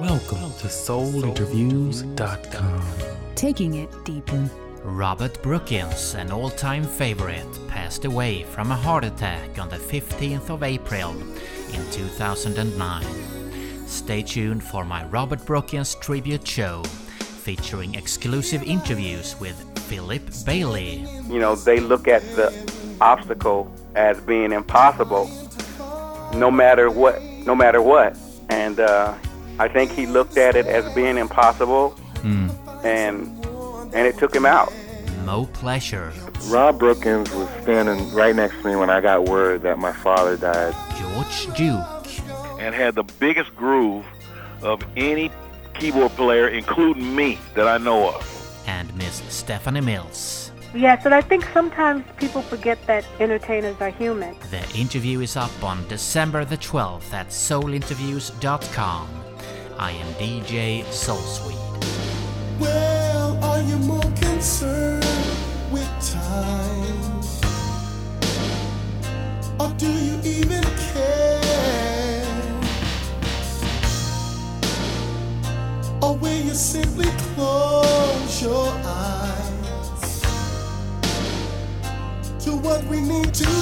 Welcome to SoulInterviews.com. Taking it deeper. Robert Brookins, an all time favorite, passed away from a heart attack on the 15th of April in 2009. Stay tuned for my Robert Brookins tribute show featuring exclusive interviews with Philip Bailey. You know, they look at the obstacle as being impossible no matter what no matter what and uh, I think he looked at it as being impossible Mm. and and it took him out. Mo Pleasure, Rob Brookins was standing right next to me when I got word that my father died. George Duke, and had the biggest groove of any keyboard player, including me, that I know of. and Miss Stephanie Mills. Yes, and I think sometimes people forget that entertainers are human. The interview is up on December the 12th at soulinterviews.com. I am DJ Soulsweet. Well, are you more concerned with time? Or do you even care? Or will you simply close your eyes to what we need to?